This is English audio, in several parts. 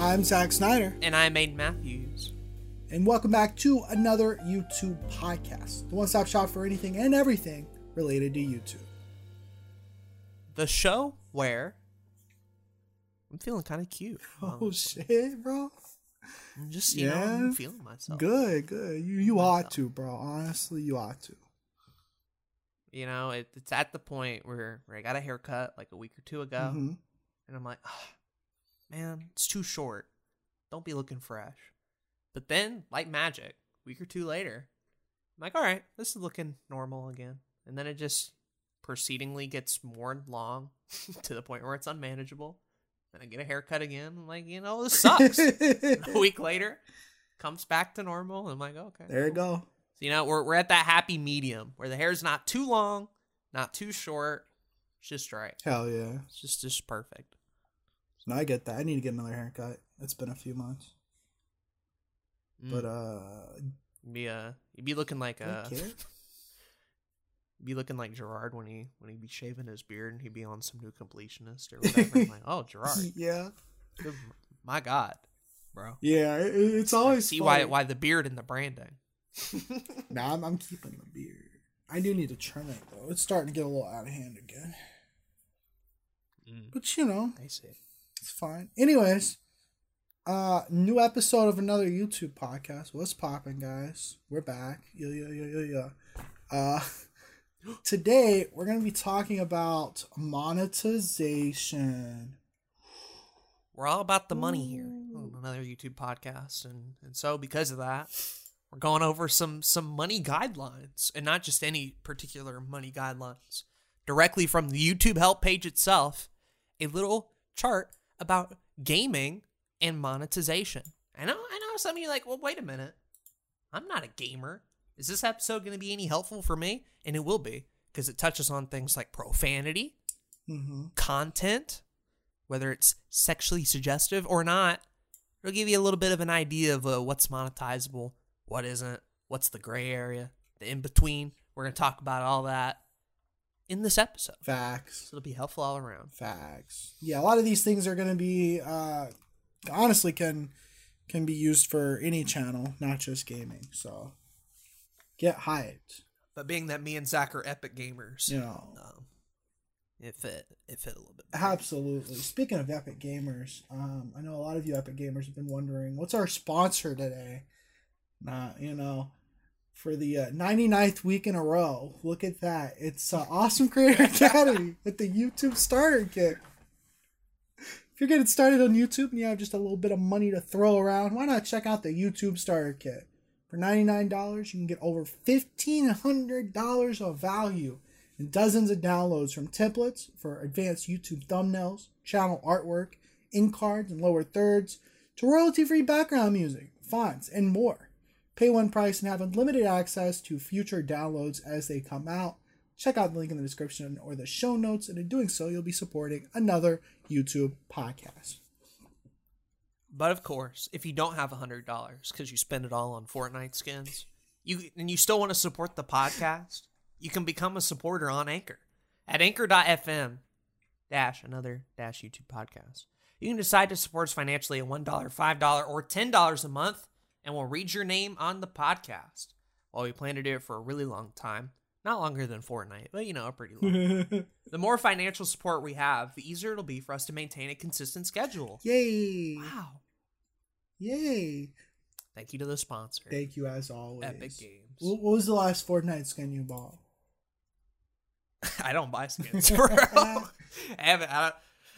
I'm Zach Snyder, And I'm Aiden Matthews. and welcome back to another YouTube podcast, the one stop shop for anything and everything related to YouTube. The show where I'm feeling kind of cute. Oh, Um, shit, bro. I'm just, you know, I'm yeah. feeling myself. Good, good. You, you ought to, bro. Honestly, you ought to. You know, it, it's at the point where, where I got a haircut like a week or two ago. Mhm. And I'm like, oh, man, it's too short. Don't be looking fresh. But then, like magic, week or two later, I'm like, all right, this is looking normal again. And then it just proceedingly gets more long to the point where it's unmanageable. Then I get a haircut again. I'm like, you know, this sucks. a week later, comes back to normal. I'm like, okay. there you cool. go. So, you know, we're, we're at that happy medium where the hair's not too long, not too short. It's just right. Hell yeah. It's just, just perfect. No, I get that. I need to get another haircut. It's been a few months. Mm. But, uh, be uh you'd be looking like uh don't care. you'd be looking like Gerard when he when he'd be shaving his beard and he'd be on some new completionist or whatever. Like, oh Gerard, yeah. good, my God, bro. Yeah, it, it's I always see why why the beard and the branding. Nah, I'm, I'm keeping the beard. I do need to trim it though. It's starting to get a little out of hand again. Mm, But you know, I see. It's fine. Anyways, uh new episode of another YouTube podcast. What's popping, guys? We're back. Yeah, yeah, yeah, yeah, yeah. Uh today we're gonna be talking about monetization. We're all about the money here on another YouTube podcast, and and so because of that, we're going over some some money guidelines, and not just any particular money guidelines, directly from the YouTube help page itself, a little chart about gaming and monetization. I know, I know, some of you are like, well, wait a minute, I'm not a gamer. Is this episode going to be any helpful for me? And it will be because it touches on things like profanity, Mm-hmm. content, whether it's sexually suggestive or not. It'll give you a little bit of an idea of uh, what's monetizable, what isn't, what's the gray area, the in between. We're going to talk about all that in this episode. Facts. So it'll be helpful all around. Facts. Yeah, a lot of these things are gonna be uh honestly can can be used for any channel, not just gaming. So get hyped. But being that me and Zach are epic gamers, You know. um, it fit. It fit a little bit. better. Absolutely. Speaking of Epic Gamers, um, I know a lot of you Epic Gamers have been wondering what's our sponsor today. Nah, you know, for the uh, 99th week in a row. Look at that. It's uh, Awesome Creator Academy with the YouTube Starter Kit. If you're getting started on YouTube and you have just a little bit of money to throw around, why not check out the YouTube Starter Kit? For $99, you can get over $1,500 of value and dozens of downloads from templates for advanced YouTube thumbnails, channel artwork, in cards and lower thirds, to royalty free background music, fonts, and more. Pay one price and have unlimited access to future downloads as they come out. Check out the link in the description or the show notes, and in doing so, you'll be supporting another YouTube podcast. But of course, if you don't have a hundred dollars because you spend it all on Fortnite skins, you and you still want to support the podcast, you can become a supporter on Anchor at anchor.fm dash another dash YouTube podcast. You can decide to support us financially at one dollar, five dollar, or ten dollars a month, and we'll read your name on the podcast. While we plan to do it for a really long time, not longer than Fortnite, but you know, a pretty long. the more financial support we have, the easier it'll be for us to maintain a consistent schedule. Yay! Wow. Yay! Thank you to the sponsor, Thank you as always. Epic Games. What was the last Fortnite skin you bought? I don't buy skins, bro. I haven't. I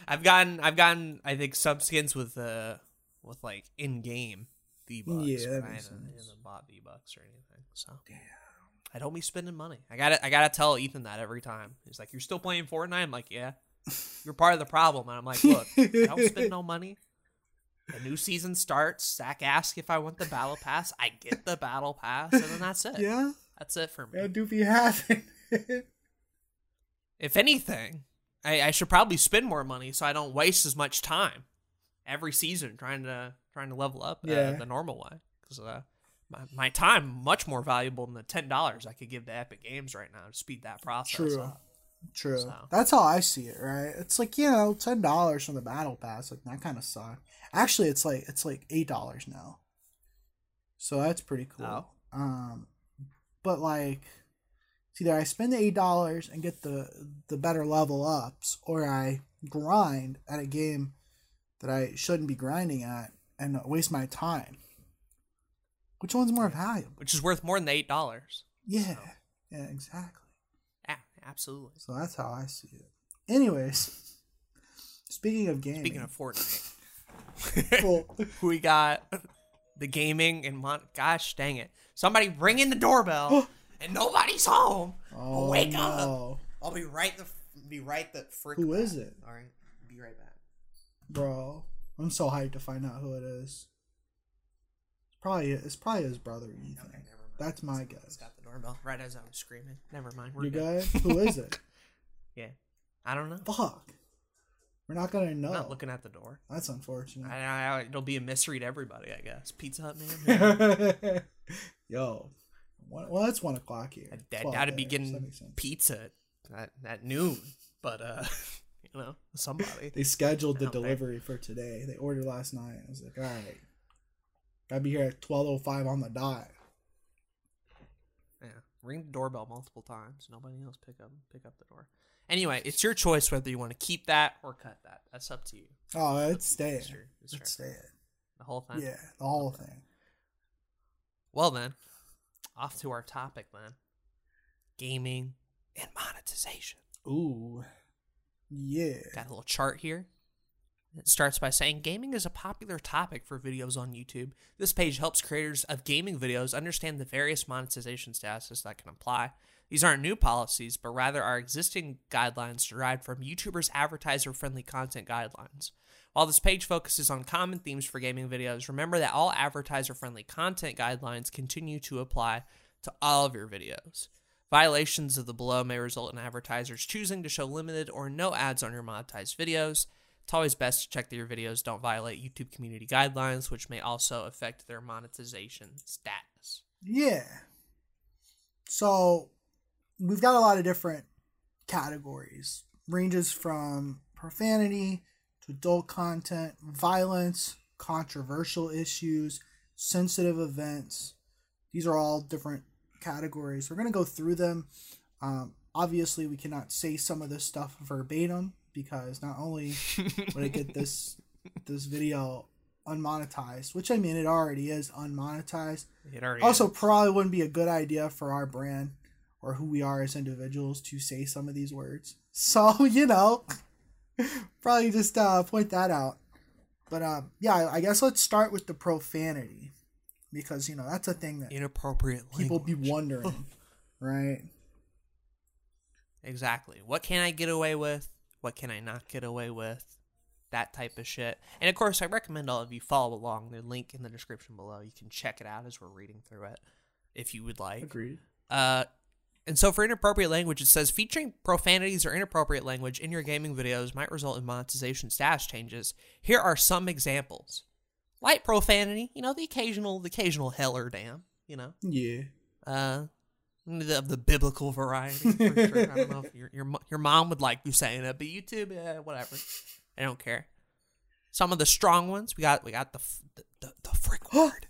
I've gotten. I've gotten. I think some skins with uh with like in game V bucks. Yeah, that I makes haven't, sense. haven't bought V bucks or anything. So I don't be spending money. I got to I gotta tell Ethan that every time. He's like, "You're still playing Fortnite." I'm like, "Yeah." You're part of the problem, and I'm like, "Look, I don't spend no money." The new season starts. Zach asks if I want the battle pass. I get the battle pass, and then that's it. Yeah, That's it for me. yeah, Doofy has it. If anything, I, I should probably spend more money so I don't waste as much time every season trying to trying to level up uh, the normal way. Because uh, my my time much more valuable than the ten dollars I could give to Epic Games right now to speed that process True. up. True. So. That's how I see it, right? It's like, you know, ten dollars from the battle pass. Like that kind of sucks. Actually it's like it's like eight dollars now. So that's pretty cool. Oh. Um but like it's either I spend the eight dollars and get the the better level ups, or I grind at a game that I shouldn't be grinding at and uh, waste my time. Which one's more valuable? which is worth more than the eight dollars. Yeah. Yeah, exactly. Yeah, absolutely. So that's how I see it. Anyways, speaking of gaming, Speaking of Fortnite, well, we got the gaming and mon- gosh dang it, somebody ringing the doorbell and nobody's home. oh, Wake up! no. I'll be right the be right the frick. Who back. is it? All right, be right back. bro. I'm so hyped to find out who it is. It's probably it's probably his brother. Ethan. Okay, never mind. That's my guess. got the doorbell right as I was screaming. Never mind. We're You good. good? Who is it? Yeah, I don't know. Fuck. We're not gonna I'm know. not looking at the door. That's unfortunate. I, I, it'll be a mystery to everybody, I guess. Pizza Hut man. Yo, one, well, it's one o'clock here. 12 Dad'd be that getting pizza at, at noon, but uh, you know, somebody. They scheduled the Out there. delivery for today. They ordered last night. I was like, all right, gotta be here at twelve oh five on the dot. Yeah, ring the doorbell multiple times. Nobody else pick up pick up the door. Anyway, it's your choice whether you want to keep that or cut that. That's up to you. Oh, it's staying. It's your- it's It's staying. The whole thing. Yeah, the whole thing. Well then, off to our topic then. Gaming and monetization. Ooh, yeah. Got a little chart here. It starts by saying gaming is a popular topic for videos on YouTube. This page helps creators of gaming videos understand the various monetization statuses that can apply. These aren't new policies, but rather are existing guidelines derived from YouTubers' advertiser friendly content guidelines. While this page focuses on common themes for gaming videos, remember that all advertiser friendly content guidelines continue to apply to all of your videos. Violations of the below may result in advertisers choosing to show limited or no ads on your monetized videos. It's always best to check that your videos don't violate YouTube community guidelines, which may also affect their monetization status. Yeah. So we've got a lot of different categories. Ranges from profanity to adult content, violence, controversial issues, sensitive events. These are all different categories. We're going to go through them. Um, obviously, we cannot say some of this stuff verbatim because not only would it get this this video unmonetized, which I mean it already is unmonetized, It already also is. probably wouldn't be a good idea for our brand or who we are as individuals to say some of these words so you know probably just uh point that out but um yeah I- i guess let's start with the profanity because you know that's a thing that inappropriate people be wondering right Exactly. What can I get away with? What can I not get away with? That type of shit. And of course, I recommend all of you follow along. The link in the description below. You can check it out as we're reading through it if you would like. agreed Uh, and so for inappropriate language, it says featuring profanities or inappropriate language in your gaming videos might result in monetization status changes. Here are some examples: light profanity, you know, the occasional, the occasional hell or damn, you know, yeah uh, the, of the biblical variety. For sure. I don't know if your your your mom would like you saying it, but YouTube, eh, whatever. I don't care. Some of the strong ones we got. We got the the, the, the frick word,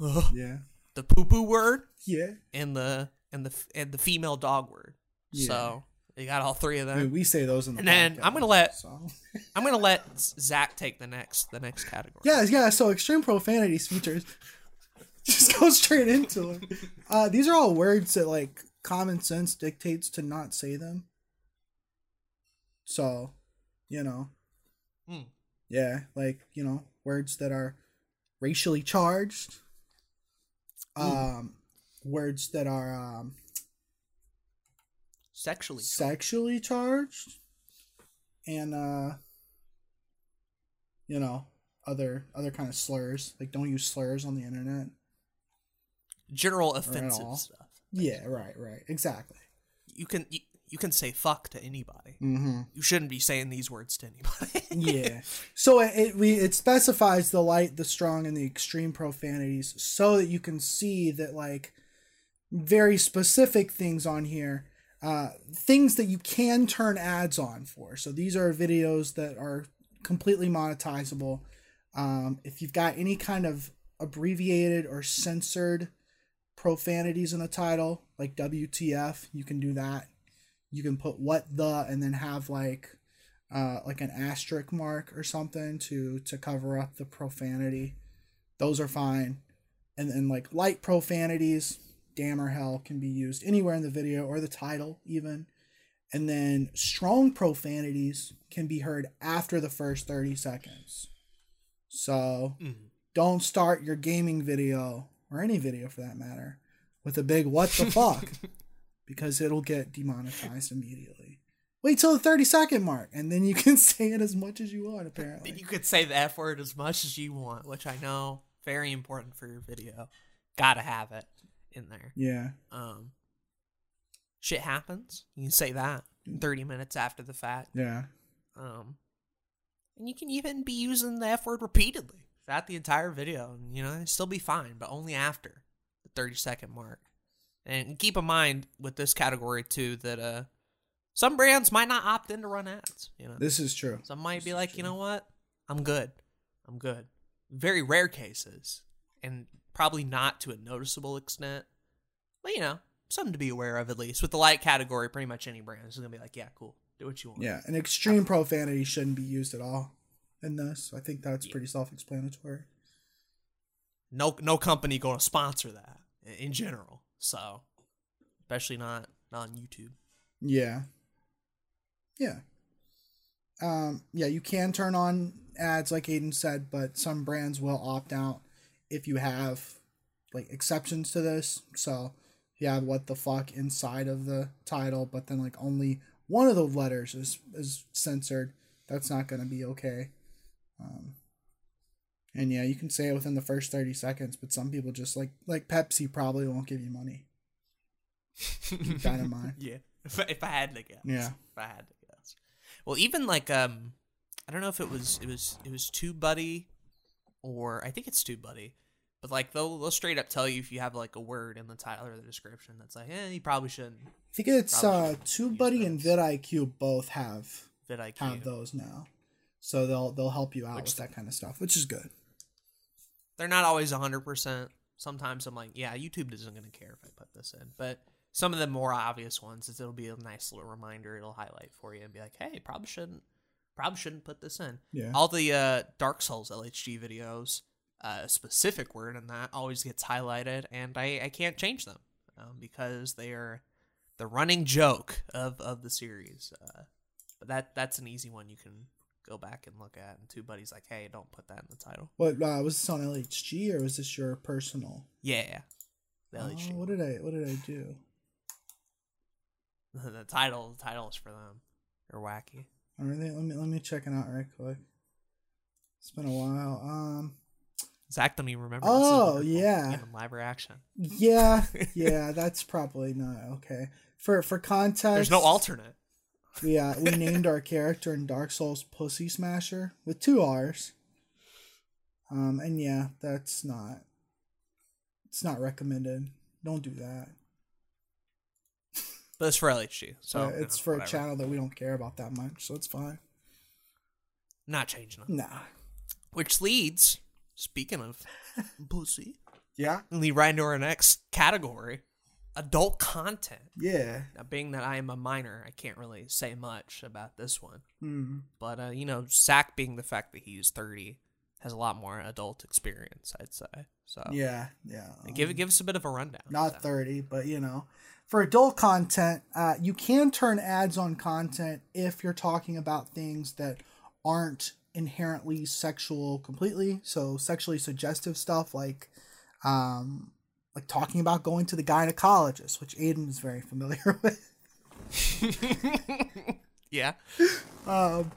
yeah the poo poo word, yeah and the and the and the female dog word. Yeah. So you got all three of them. mean, we say those in the And then I'm gonna let- so. I'm gonna let Zach take the next the next category. Yeah, yeah. So extreme profanities features. Just go straight into it. Uh, these are all words that like common sense dictates to not say them. So, you know, Hmm. yeah, like you know, words that are racially charged. Um, words that are um Sexually. sexually charged, and uh, you know, other other kind of slurs. Like, don't use slurs on the internet. General offensive stuff. Yeah, right, right, exactly. You can you, you can say fuck to anybody. Mm-hmm. You shouldn't be saying these words to anybody. Yeah. so it, it we it specifies the light, the strong, and the extreme profanities, so that you can see that like very specific things on here uh, things that you can turn ads on for. So these are videos that are completely monetizable. Um, if you've got any kind of abbreviated or censored profanities in the title, like WTF, you can do that. You can put what the and then have like uh, like an asterisk mark or something to to cover up the profanity. Those are fine. And then like light profanities, damn or hell can be used anywhere in the video or the title even. And then strong profanities can be heard after the first 30 seconds. So Mhm. don't start your gaming video or any video for that matter with a big what the fuck because it'll get demonetized immediately. Wait till the 30 second mark and then you can say it as much as you want apparently. You could say the F word as much as you want, which I know very important for your video. Gotta have it in there. Yeah. Um, shit happens. You can say that 30 minutes after the fact. Yeah. Um, and you can even be using the F word repeatedly throughout the entire video, and you know, still be fine, but only after the 30 second mark. And keep in mind with this category too that uh, some brands might not opt in to run ads. You know, This is true. some might This be like, true. you know what, I'm good, I'm good. Very rare cases, and probably not to a noticeable extent, but you know, something to be aware of at least. With the light category, pretty much any brand is gonna be like, yeah, cool, do what you want. Yeah, and extreme profanity shouldn't be used at all in this. I think that's Yeah. pretty self-explanatory. no no company going to sponsor that in general. So, especially not not on YouTube. Yeah. Yeah. Um, yeah, you can turn on ads like Aiden said, but some brands will opt out if you have like exceptions to this. So you have what the fuck inside of the title, but then like only one of the letters is is censored. That's not gonna be okay. Um and yeah, you can say it within the first thirty seconds, but some people just like like Pepsi probably won't give you money. Keep that in mind. Yeah, if I, if I had to guess. Yeah. if I had to guess. Well, even like um, I don't know if it was it was it was TubeBuddy, or I think it's TubeBuddy, but like they'll they'll straight up tell you if you have like a word in the title or the description that's like, eh, you probably shouldn't. I think it's uh TubeBuddy and vidIQ both have VidIQ. have those now. So they'll they'll help you out Which with that kind of stuff, which is good. They're not always hundred percent. Sometimes I'm like, yeah, YouTube isn't gonna care if I put this in, but. Some of the more obvious ones is it'll be a nice little reminder. It'll highlight for you and be like, "Hey, probably shouldn't, probably shouldn't put this in." Yeah. all the uh, Dark Souls LHG videos, uh, a specific word in that always gets highlighted, and I, I can't change them um, because they are the running joke of, of the series. Uh, but that that's an easy one you can go back and look at. And TubeBuddy's like, hey, don't put that in the title. What uh, was this on LHG or was this your personal? Yeah, the Oh, LHG. what did I what did I do? the title the title is for them. They're wacky. Are they, let me let me check it out right quick. It's been a while. Um Zach don't even remember. Oh, yeah. live reaction. yeah, yeah, that's probably not okay. For for context There's no alternate. We uh, we named our character in Dark Souls Pussy Smasher with two R's. Um and yeah, that's not it's not recommended. Don't do that. But it's for LHG, so you it's know, for a channel that we don't care about that much, so it's fine. Not changing them. Nah. Which leads, speaking of pussy, Yeah. lead right into our next category adult content. Yeah. Now, being that I am a minor, I can't really say much about this one. Hmm. But, uh, you know, Zach being the fact that he's 30 has a lot more adult experience, I'd say. So, Yeah. Yeah. give, um, give us a bit of a rundown. not. 30 but you know for adult content uh, you can turn ads on content if you're talking about things that aren't inherently sexual completely so sexually suggestive stuff like um like talking about going to the gynecologist which aiden is very familiar with yeah. um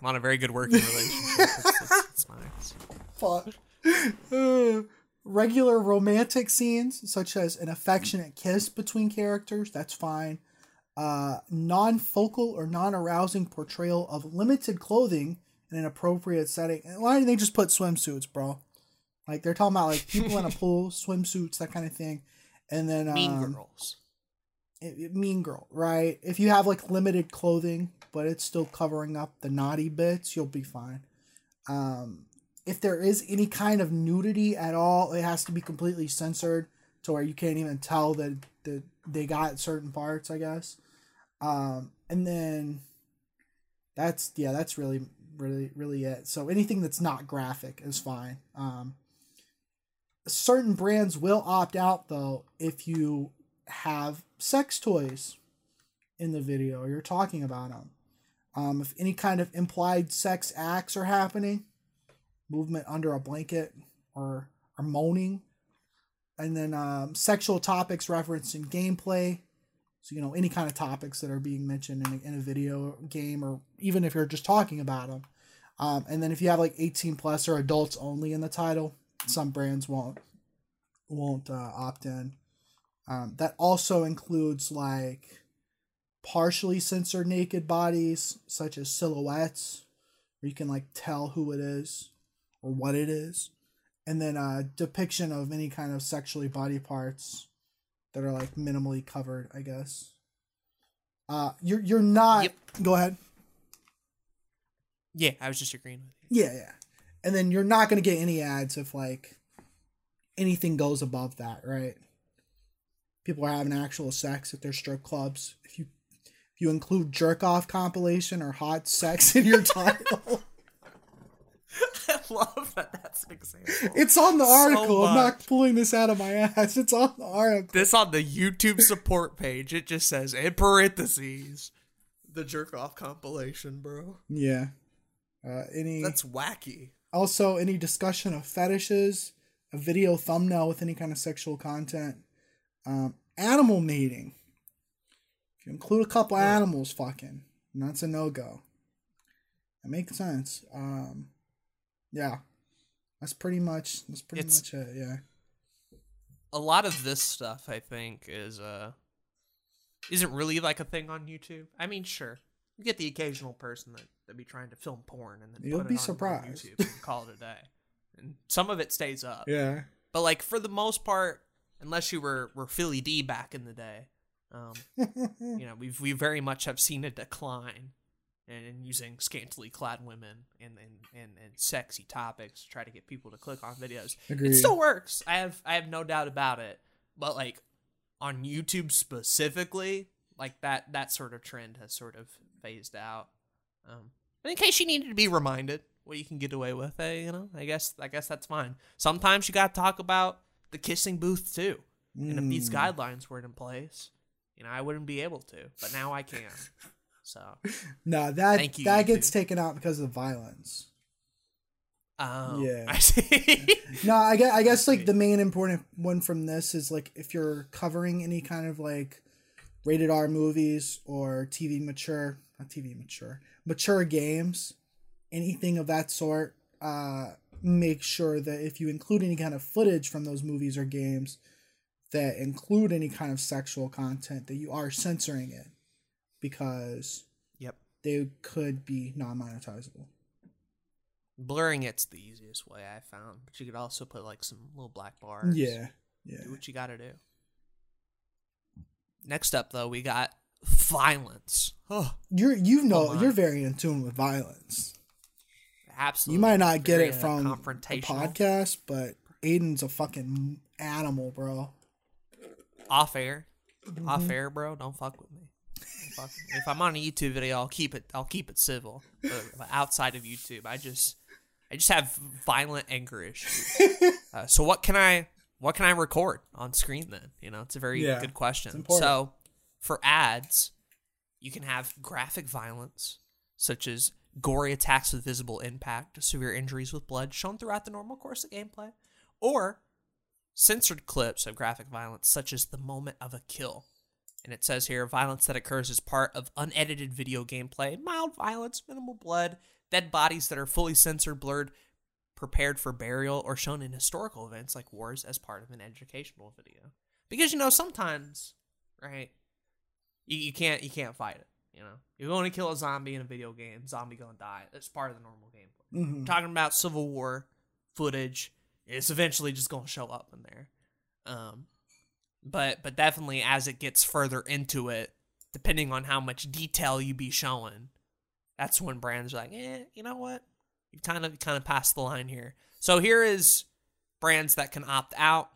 I'm on a very good working relationship. It's, it's, it's nice. fuck. Uh, regular romantic scenes, such as an affectionate kiss between characters, that's fine. Uh, non focal or non arousing portrayal of limited clothing in an appropriate setting. And Why didn't they just put swimsuits, bro? Like they're talking about like people in a pool, swimsuits, that kind of thing. And then Mean um, Girls. it- it- Mean Girl, right? If you have like limited clothing, but it's still covering up the naughty bits, you'll be fine. Um, if there is any kind of nudity at all, it has to be completely censored to where you can't even tell that, that they got certain parts, I guess. Um, and then that's yeah, that's really really really it. So anything that's not graphic is fine. Um, certain brands will opt out though if you have sex toys in the video or you're talking about them. Um, if any kind of implied sex acts are happening, movement under a blanket or or moaning, and then um, sexual topics referenced in gameplay. So you know any kind of topics that are being mentioned in a, in a video game, or even if you're just talking about them. Um, and then if you have like 18 plus or adults only in the title, some brands won't won't uh, opt in. Um, that also includes like partially censored naked bodies, such as silhouettes, where you can like tell who it is or what it is, and then a depiction of any kind of sexually body parts that are like minimally covered, I guess. Uh, you're you're not. Yep. Go ahead. Yeah, I was just agreeing with you. Yeah, yeah. And then you're not gonna get any ads if like anything goes above that, right? People are having actual sex at their strip clubs. If you if you include jerk off compilation or hot sex in your title, love that. That's an example. it's on the So article. I'm not pulling this out of my ass. It's on the article. this on the YouTube support page. It just says in parentheses the jerk off compilation, bro. Yeah. Uh, any That's wacky. also any discussion of fetishes, a video thumbnail with any kind of sexual content, um, animal mating. If you include a couple animals, fucking, that's a no go. That makes sense. Um, yeah, that's pretty much that's pretty It's- much it. Yeah, A lot of this stuff, I think, is uh isn't really like a thing on YouTube. I mean, sure, you get the occasional person that that be trying to film porn and then You'll be surprised. YouTube and call it a day. And some of it stays up. yeah, But like for the most part, unless you were were Philly D back in the day, um, you know, we've we very much have seen a decline in using scantily clad women and and, and and sexy topics to try to get people to click on videos. Agreed. It still works. I have I have no doubt about it. But like on YouTube specifically, like that that sort of trend has sort of phased out. Um, but in case you needed to be reminded what you can get away with, hey, you know, I guess I guess that's fine. Sometimes you got to talk about the kissing booth too. And if these Mm. guidelines weren't in place, you know, I wouldn't be able to. But now I can. So, no, that you, that gets taken out because of violence. um, Yeah. I see. No, I guess, I guess like the main important one from this is like if you're covering any kind of like rated R movies or TV mature, not TV mature, mature games, anything of that sort, uh, make sure that if you include any kind of footage from those movies or games that include any kind of sexual content, that you are censoring it because yep. they could be non monetizable. Blurring it's the easiest way I found, but you could also put like some little black bars. Yeah. Yeah. Do what you got to do. Next up, though, we got violence. Oh, You're you know my. you're very in tune with violence. absolutely. You might not get Very, it uh, from the podcast, but Aiden's a fucking animal, bro. off air, Mm-hmm. off air, bro. Don't fuck with me. Fuck. If I'm on a YouTube video, I'll keep it. I'll keep it civil. But outside of YouTube, I just, I just have violent anger issues. Uh, so what can I, what can I record on screen then? You know, it's a very Yeah, good question. So for ads, you can have graphic violence, such as gory attacks with visible impact, severe injuries with blood shown throughout the normal course of gameplay, or censored clips of graphic violence, such as the moment of a kill. And it says here violence that occurs as part of unedited video gameplay, mild violence, minimal blood, dead bodies that are fully censored, blurred, prepared for burial, or shown in historical events like wars as part of an educational video. Because you know, sometimes, right, you, you can't you can't fight it. You know, you're going to kill a zombie in a video game, zombie gonna die. That's part of the normal gameplay hmm talking about Civil War footage. It's eventually just going to show up in there. Um, but but definitely as it gets further into it, depending on how much detail you be showing, that's when brands are like, eh, you know what, you kind of kind of passed the line here. So here is brands that can opt out,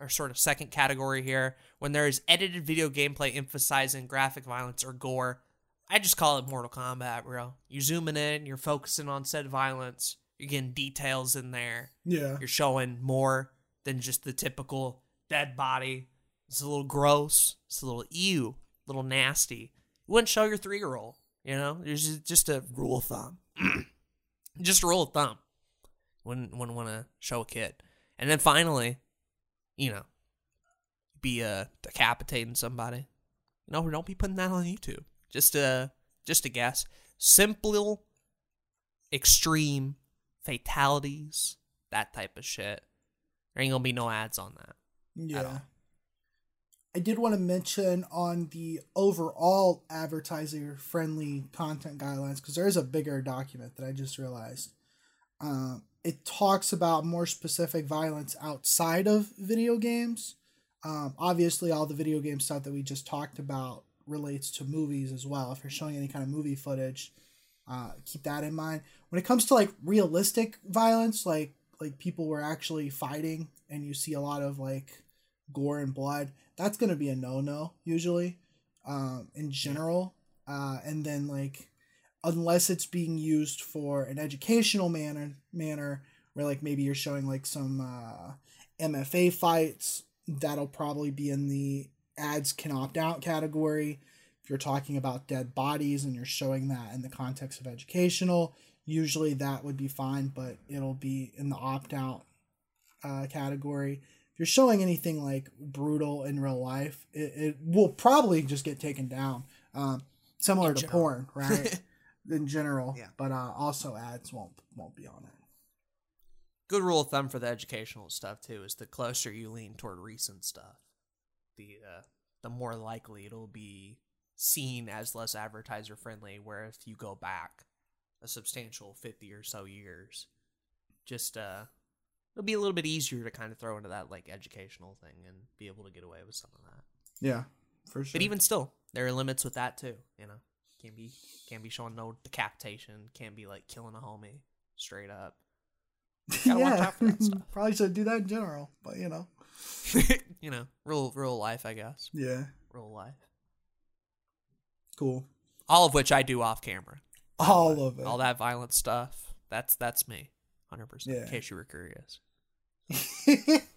or sort of second category here, when there is edited video gameplay emphasizing graphic violence or gore. I just call it Mortal Kombat, bro. You're zooming in, you're focusing on said violence, you're getting details in there, Yeah. you're showing more than just the typical dead body. It's a little gross. It's a little ew, a little nasty. You wouldn't show your three year old, you know? It's just- just a rule of thumb. just a rule of thumb. Wouldn't wouldn't want to show a kid. And then finally, you know, be uh decapitating somebody. Know, don't be putting that on YouTube. Just a just a guess. Simple, extreme fatalities, that type of shit. There ain't gonna be no ads on that. Yeah. I did want to mention on the overall advertiser friendly content guidelines because there is a bigger document that I just realized. Um, it talks about more specific violence outside of video games. Um, obviously, all the video game stuff that we just talked about relates to movies as well. If you're showing any kind of movie footage, uh, keep that in mind. When it comes to like realistic violence, like like people were actually fighting, and you see a lot of like gore and blood, that's gonna be a no no usually, um, in general. Uh, and then like unless it's being used for an educational manner manner where like maybe you're showing like some uh, MMA fights, that'll probably be in the ads can opt out category. If you're talking about dead bodies and you're showing that in the context of educational, usually that would be fine, but it'll be in the opt out uh, category. If you're showing anything like brutal in real life, it, it will probably just get taken down. Um, similar In to general. porn, right? in general, Yeah. but uh, also ads won't won't be on it. Good rule of thumb for the educational stuff too is the closer you lean toward recent stuff, the uh, the more likely it'll be seen as less advertiser friendly. Where if you go back a substantial fifty or so years, just uh, it'll be a little bit easier to kind of throw into that like educational thing and be able to get away with some of that. Yeah, for sure. But even still, there are limits with that too. You know, can't be can't be showing no decapitation. Can't be like killing a homie straight up. Gotta watch out for that stuff. Probably should do that in general, but you know. you know, real real life, I guess. Yeah, Real life. cool. All of which I do off camera. All of it. All that violent stuff. That's that's me. Hundred percent. Yeah. In case you were curious.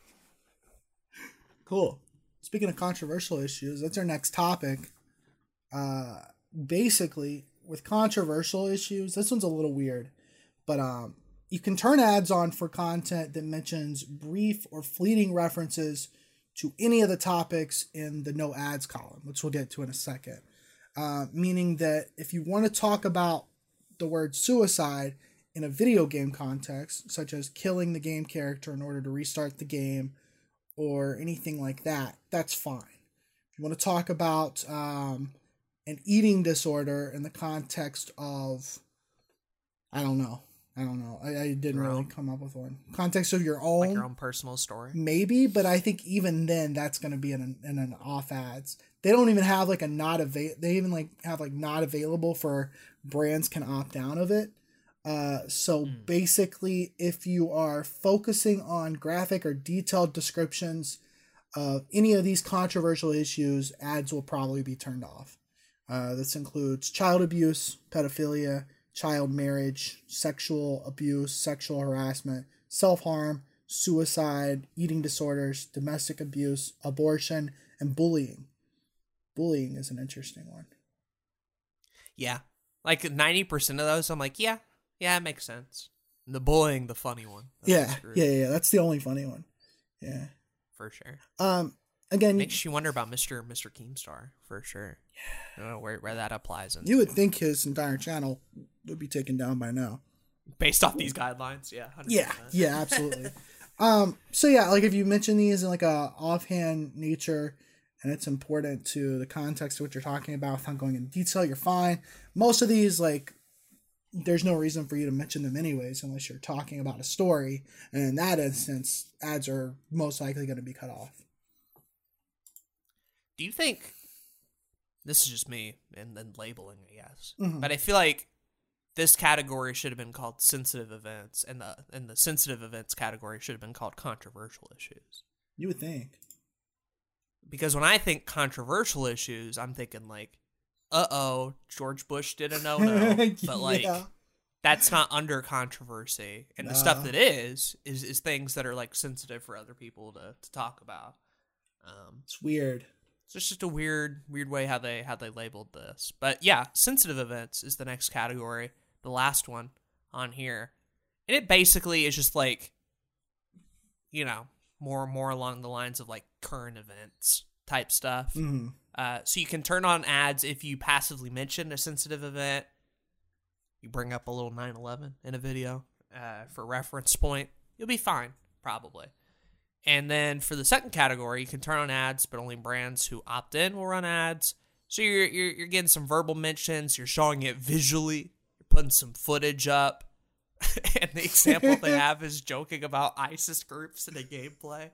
cool. Speaking of controversial issues, that's our next topic. Uh, basically, with controversial issues, this one's a little weird, but um, you can turn ads on for content that mentions brief or fleeting references to any of the topics in the no ads column, which we'll get to in a second. Uh, meaning that if you want to talk about the word suicide in a video game context, such as killing the game character in order to restart the game or anything like that, that's fine. If you want to talk about um, an eating disorder in the context of, I don't know, I don't know, I, I didn't really come up with one. Context of your own, Like your own personal story. maybe, but I think even then that's going to be in an, in an off ads. They don't even have like a not avail. They even like have like not available for brands can opt out of it. Uh, so Mm. basically, if you are focusing on graphic or detailed descriptions of any of these controversial issues, ads will probably be turned off. Uh, this includes child abuse, pedophilia, child marriage, sexual abuse, sexual harassment, self harm, suicide, eating disorders, domestic abuse, abortion, and bullying. Bullying is an interesting one. Yeah. Like ninety percent of those I'm like, yeah, yeah, it makes sense. And the bullying, the funny one. That's Yeah, yeah, yeah. That's the only funny one. Yeah. For sure. Um. Again, Makes you wonder about Mr. Mr. Keemstar, for sure. I don't know where, where that applies in. you would think his entire channel would be taken down by now. based off these guidelines, yeah. 100%. Yeah, yeah, absolutely. um, so yeah, like if you mention these in like a offhand nature, and it's important to the context of what you're talking about without going in detail, you're fine. Most of these, like, there's no reason for you to mention them anyways, unless you're talking about a story, and in that instance, ads are most likely going to be cut off. Do you think this is just me and then labeling, I guess, Mhm. but I feel like this category should have been called sensitive events, and the and the sensitive events category should have been called controversial issues. You would think. Because when I think controversial issues, I'm thinking like, uh oh, George Bush did a no no, but like Yeah. that's not under controversy, and the stuff that is is is things that are like sensitive for other people to to talk about. Um, It's weird. so it's just a weird weird way how they how they labeled this. But yeah, sensitive events is the next category, the last one on here. And it basically is just like you know, more more along the lines of like current events type stuff. hmm Uh, so you can turn on ads if you passively mention a sensitive event. You bring up a little 9/11 in a video uh, for reference point. You'll be fine, probably. And then for the second category, you can turn on ads, but only brands who opt in will run ads. So you're you're, you're getting some verbal mentions. You're showing it visually. You're putting some footage up. and the example they have is joking about ISIS groups in a gameplay.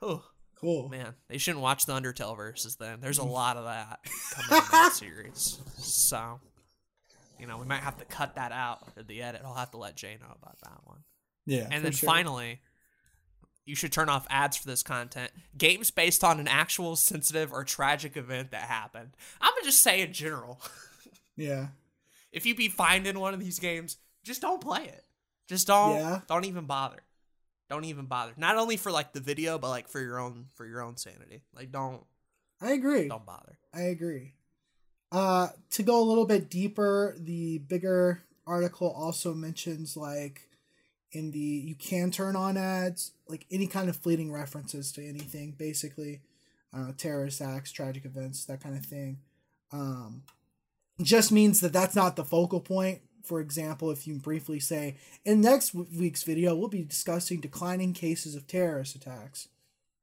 Oh, Cool. Man, they shouldn't watch the Undertale verses then. There's a mm. lot of that coming in that series. So, you know, we might have to cut that out in the edit. I'll have to let Jay know about that one. Yeah. And then sure. finally, you should turn off ads for this content. Games based on an actual sensitive or tragic event that happened. I'm gonna just say in general, Yeah. if you be finding one of these games, just don't play it. Just don't. Yeah. Don't even bother. Don't even bother. Not only for like the video, but like for your own for your own sanity. Like don't I agree. don't bother. I agree. Uh, to go a little bit deeper, the bigger article also mentions like in the you can turn on ads, like any kind of fleeting references to anything, basically, uh, terrorist acts, tragic events, that kind of thing. Um, just means that that's not the focal point. For example, if you briefly say, in next week's video, we'll be discussing declining cases of terrorist attacks.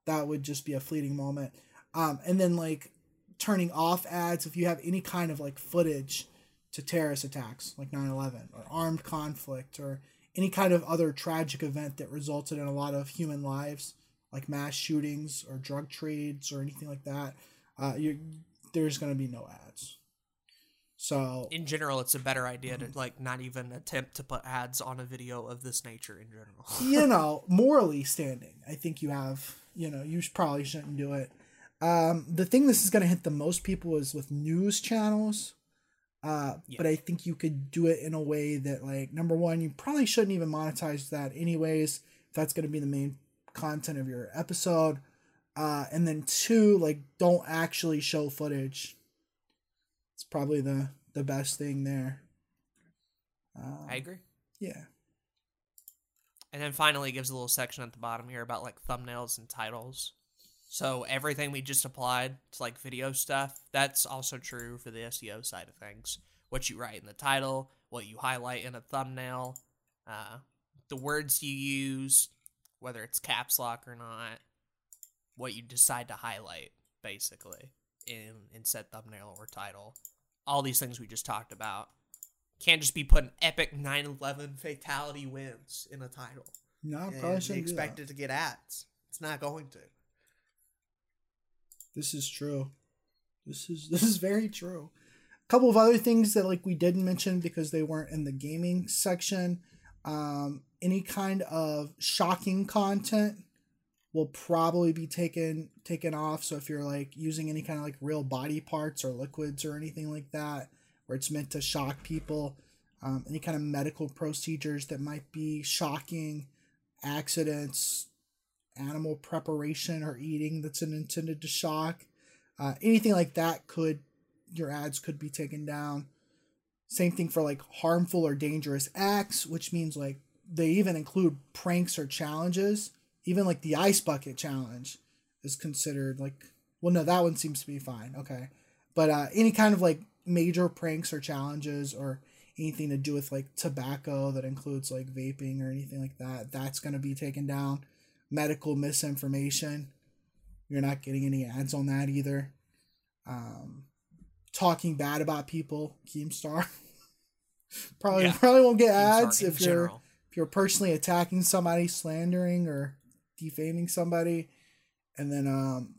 That would just be a fleeting moment. Um, and then like turning off ads if you have any kind of like footage to terrorist attacks like 9-11 or armed conflict or any kind of other tragic event that resulted in a lot of human lives like mass shootings or drug trades or anything like that uh, you there's going to be no ads so In general, it's a better idea to like not even attempt to put ads on a video of this nature in general. you know morally standing i think you have you know you probably shouldn't do it um, the thing this is going to hit the most people is with news channels uh, Yeah. but i think you could do it in a way that like number one you probably shouldn't even monetize that anyways if that's going to be the main content of your episode uh, and then two like don't actually show footage it's probably the the best thing there um, I agree. yeah And then finally, it gives a little section at the bottom here about like thumbnails and titles. So everything we just applied to like video stuff, that's also true for the SEO side of things. What you write in the title, what you highlight in a thumbnail, uh, the words you use, whether it's caps lock or not, what you decide to highlight, basically, in in said thumbnail or title. All these things we just talked about. Can't just be putting epic 9/11 fatality wins in a title no probably shouldn't do that. expected to get ads. It's not going to. This is true. This is this is very true. A couple of other things that like we didn't mention because they weren't in the gaming section. Um, any kind of shocking content will probably be taken taken off. So if you're like using any kind of like real body parts or liquids or anything like that, where it's meant to shock people, um, any kind of medical procedures that might be shocking, accidents, animal preparation or eating that's intended to shock. Uh, anything like that could your ads could be taken down. Same thing for like harmful or dangerous acts, which means like they even include pranks or challenges. Even like the ice bucket challenge is considered like well no that one seems to be fine okay but uh any kind of like major pranks or challenges or anything to do with like tobacco that includes like vaping or anything like that that's going to be taken down medical misinformation you're not getting any ads on that either um talking bad about people keemstar probably Yeah. probably won't get Keemstar ads if you're general. if you're personally attacking somebody, slandering or defaming somebody, and then um,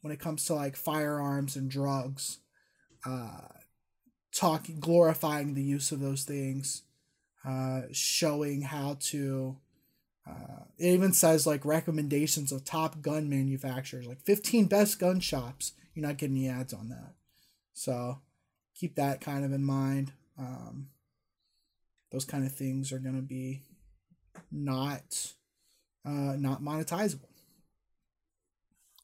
when it comes to like firearms and drugs, uh, talking, glorifying the use of those things, uh, showing how to. Uh, it even says like recommendations of top gun manufacturers, like 15 best gun shops. You're not getting any ads on that. So keep that kind of in mind. Um, those kind of things are going to be not uh, not monetizable.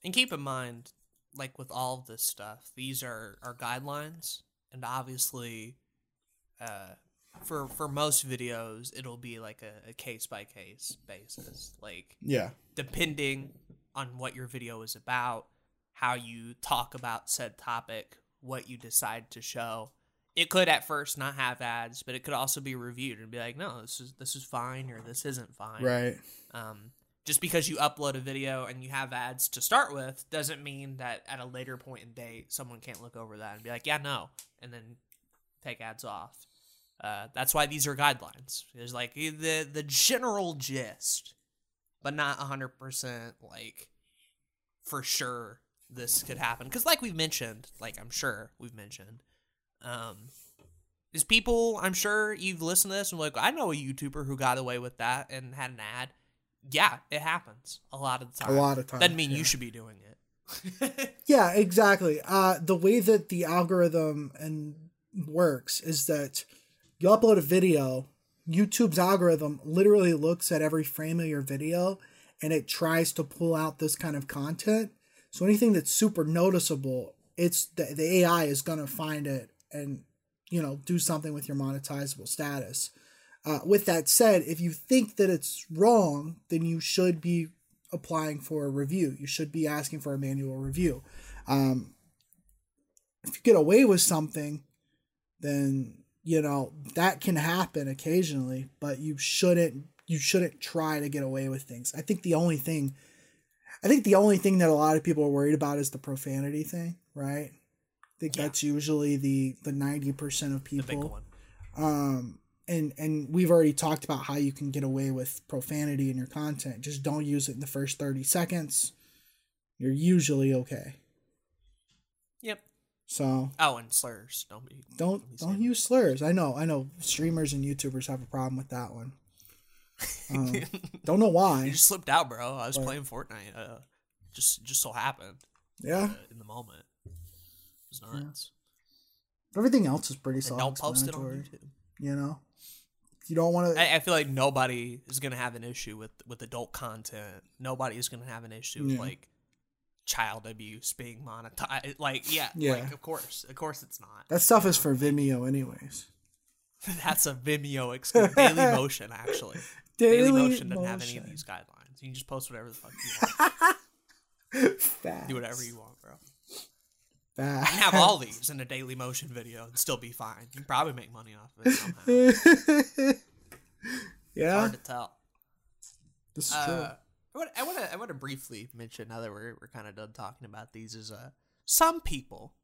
And keep in mind, like with all of this stuff, these are are guidelines, and obviously, uh, for for most videos, it'll be like a case by case basis. Like Yeah. depending on what your video is about, how you talk about said topic, what you decide to show. It could at first not have ads, but it could also be reviewed and be like, no, this is this is fine or this isn't fine. Right. Um, just because you upload a video and you have ads to start with doesn't mean that at a later point in date someone can't look over that and be like, yeah, no, and then take ads off. Uh, that's why these are guidelines. There's like the the general gist, but not hundred percent like for sure this could happen. Because like we've mentioned, like I'm sure we've mentioned, um, is people I'm sure you've listened to this and like I know a YouTuber who got away with that and had an ad. Yeah, it happens a lot of the A lot of times. Doesn't mean yeah. you should be doing it. Yeah, exactly. Uh, the way that the algorithm and works is that you upload a video, YouTube's algorithm literally looks at every frame of your video and it tries to pull out this kind of content. So anything that's super noticeable, it's the, the AI is gonna find it and you know do something with your monetizable status. Uh, with that said, if you think that it's wrong, then you should be applying for a review. You should be asking for a manual review. Um, if you get away with something, then you know that can happen occasionally, but you shouldn't you shouldn't try to get away with things. I think the only thing I think the only thing that a lot of people are worried about is the profanity thing, right? Think Yeah. that's usually the the 90% of the people big one. um and and we've already talked about how you can get away with profanity in your content just don't use it in the first 30 seconds you're usually okay Yep. so Oh, and slurs. Don't be. don't be don't use slurs i know i know streamers and youtubers have a problem with that one um, don't know You why just slipped out, bro. I was But- playing Fortnite. Uh, just just so happened yeah uh, in the moment. Nuts. everything else is pretty And don't post it on YouTube. you know you don't want to I, I feel like nobody is gonna have an issue with with adult content. Nobody is gonna have an issue with like child abuse being monetized. Like, yeah, Yeah. like of course, of course, it's not. that stuff is for vimeo anyways That's a Vimeo exclusive. Daily Motion, actually. daily, Daily Motion doesn't have any of these guidelines. You can just post whatever the fuck you want. Do whatever you want, bro. Facts. You can have all these in a Daily Motion video and still be fine. You can probably make money off of it somehow. yeah Hard to tell. this is true Uh, I want, I want to I want to briefly mention now that we're we're kind of done talking about these is uh some people,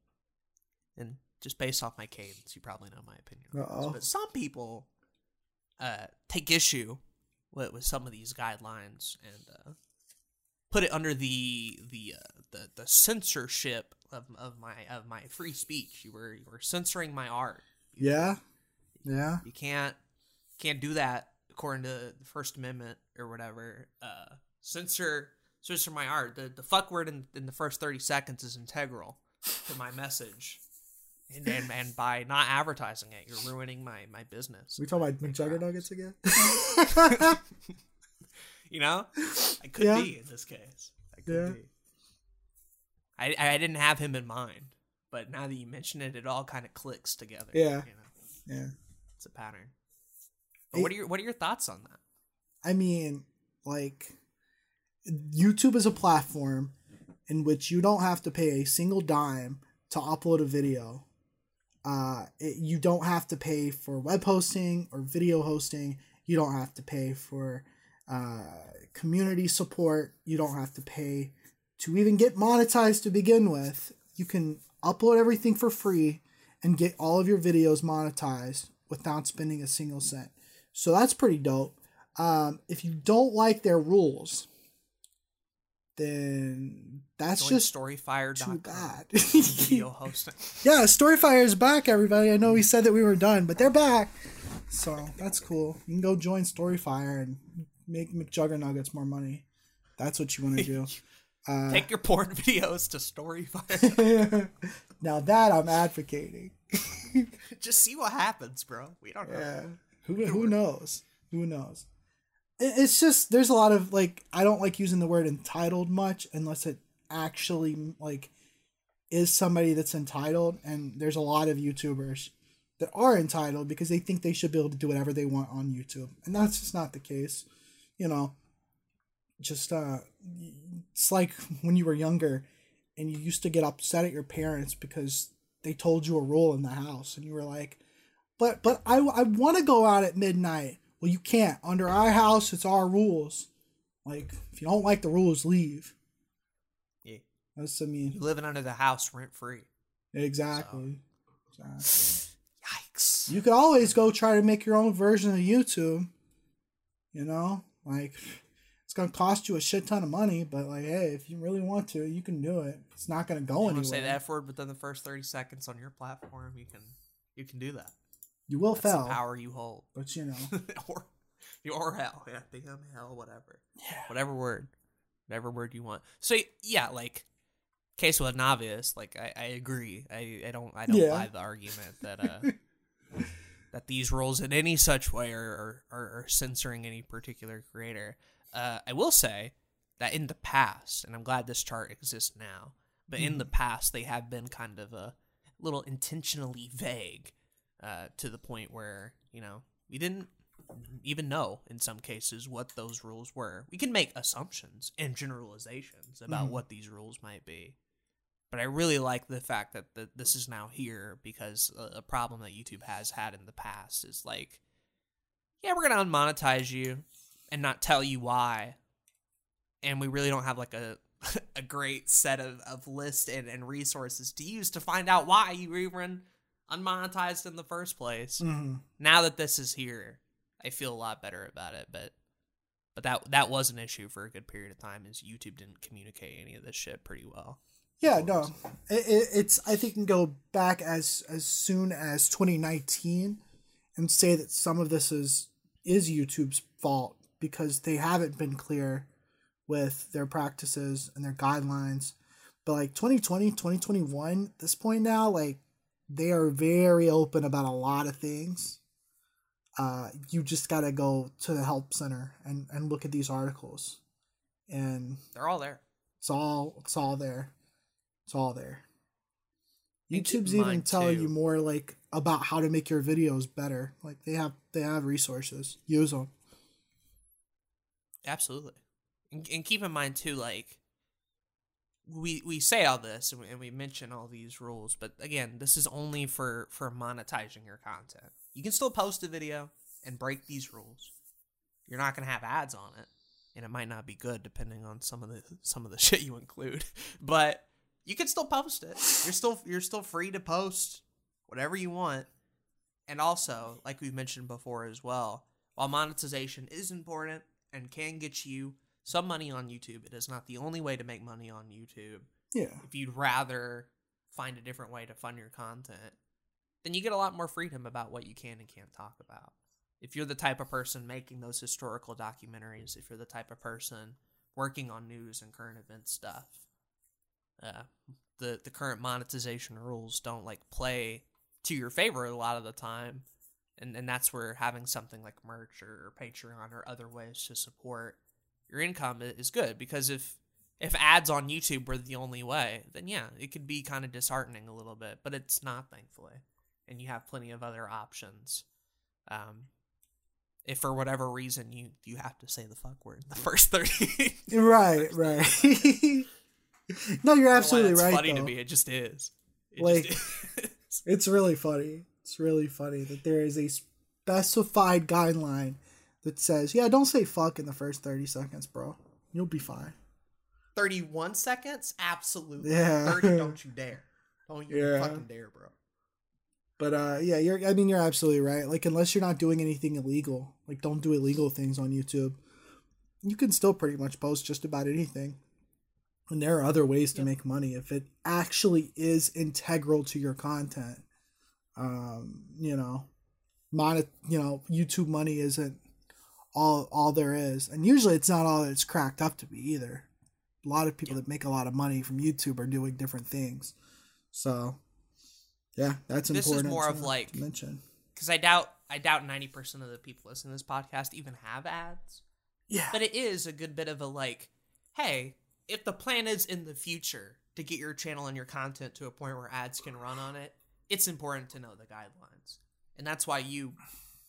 and just based off my cadence, you probably know my opinion. on this, Uh-oh. But some people uh take issue with, with some of these guidelines and uh, put it under the the uh, the the censorship of, of my of my free speech. You were you were censoring my art. Yeah. Yeah. You can't can't do that according to the First Amendment or whatever. Uh, censor censor my art. The the fuck word in, in the first thirty seconds is integral to my message. And, and and by not advertising it, you're ruining my my business. We talking about McJugger Nuggets again? You know, I could Yeah. be in this case. I could Yeah. be. I I didn't have him in mind, but now that you mention it, it all kind of clicks together. Yeah. you know, yeah. it's a pattern. But what are your what are your thoughts on that? I mean, like, YouTube is a platform in which you don't have to pay a single dime to upload a video. Uh, it, you don't have to pay for web hosting or video hosting. You don't have to pay for uh, community support. You don't have to pay to even get monetized to begin with. You can upload everything for free and get all of your videos monetized without spending a single cent. So that's pretty dope. Um, if you don't like their rules, then that's Join just storyfire too bad. Video hosting. yeah, Storyfire is back, everybody. I know we said that we were done, but they're back. So that's cool. You can go join Storyfire and make McJuggernuggets more money. That's what you want to do. Uh, Take your porn videos to Storyfire. now that I'm advocating. Just see what happens, bro. We don't know. Yeah. Who who knows? Who knows? It's just there's a lot of like I don't like using the word entitled much unless it actually like is somebody that's entitled and there's a lot of YouTubers that are entitled because they think they should be able to do whatever they want on YouTube. And that's just not the case. You know, just uh it's like when you were younger and you used to get upset at your parents because they told you a rule in the house and you were like but but I I want to go out at midnight. Well, you can't. Under our house, it's our rules. Like if you don't like the rules, leave. Yeah. That's I mean living under the house rent free. exactly. exactly. Yikes. You could always go try to make your own version of YouTube. You know, like it's gonna cost you a shit ton of money, but like, hey, if you really want to, you can do it. It's not gonna go You anywhere. say the F word within the first 30 seconds on your platform, you can you can do that. You will That's the fail, power you hold. but you know, or or hell. Yeah, damn hell, whatever. yeah. Whatever word. Whatever word you want. So yeah, like case with obvious, like I, I agree. I, I don't I don't Yeah. buy the argument that uh that these rules in any such way are, are, are censoring any particular creator. Uh I will say that in the past, and I'm glad this chart exists now, but in the past they have been kind of a little intentionally vague, uh, to the point where, you know, we didn't even know in some cases what those rules were. We can make assumptions and generalizations about Mhm. what these rules might be. But I really like the fact that, that this is now here because a, a problem that YouTube has had in the past is like, yeah, we're going to unmonetize you and not tell you why. And we really don't have like a a great set of, of list and, and resources to use to find out why you were even unmonetized in the first place Mhm. now that this is here, I feel a lot better about it. But but that that was an issue for a good period of time. Is YouTube didn't communicate any of this shit pretty well. Yeah, no, it, it, it's I think can go back as as soon as 2019 and say that some of this is is YouTube's fault because they haven't been clear with their practices and their guidelines. But like 2020, 2021, at this point now, like they are very open about a lot of things. Uh, you just gotta go to the help center and, and look at these articles, and They're all there. it's all it's all there. It's all there. YouTube's even telling you more like about how to make your videos better. Like they have they have resources. Use them. Absolutely. And, and keep in mind too, like we we say all this and we, and we mention all these rules, but again, this is only for for monetizing your content. You can still post a video and break these rules. You're not gonna have ads on it, and it might not be good depending on some of the some of the shit you include. But you can still post it. You're still you're still free to post whatever you want. And also, like we've mentioned before as well, while monetization is important and can get you some money on YouTube, it is not the only way to make money on YouTube. Yeah. If you'd rather find a different way to fund your content, then you get a lot more freedom about what you can and can't talk about. If you're the type of person making those historical documentaries, if you're the type of person working on news and current event stuff, uh, the the current monetization rules don't like play to your favor a lot of the time, and and that's where having something like merch or, Patreon or other ways to support your income is good because if if ads on YouTube were the only way, then yeah, it could be kind of disheartening a little bit, but it's not, thankfully, and you have plenty of other options. Um, if for whatever reason you you have to say the fuck word in the first thirty, Right. Right. no, you're absolutely It's right. Funny though. to me, it just is. It Like- just is. It's really funny. It's really funny that there is a specified guideline that says, "Yeah, don't say fuck in the first thirty seconds, bro. You'll be fine." 31 seconds? Absolutely. Yeah. 30, don't you dare. Don't you Yeah. fucking dare, bro. But uh, yeah, you're. I mean, you're absolutely right. Like, unless you're not doing anything illegal, like, don't do illegal things on YouTube. You can still pretty much post just about anything. And there are other ways to Yep. make money if it actually is integral to your content. Um, you know, monet, you know, YouTube money isn't all all there is, and usually it's not all that it's cracked up to be either. A lot of people that make a lot of money from YouTube are doing different things. So, yeah, that's important. This is more of like- mention. Because I doubt I doubt ninety percent of the people listening to this podcast even have ads. Yeah, But it is a good bit of a like, hey, if the plan is in the future to get your channel and your content to a point where ads can run on it, it's important to know the guidelines. And that's why you,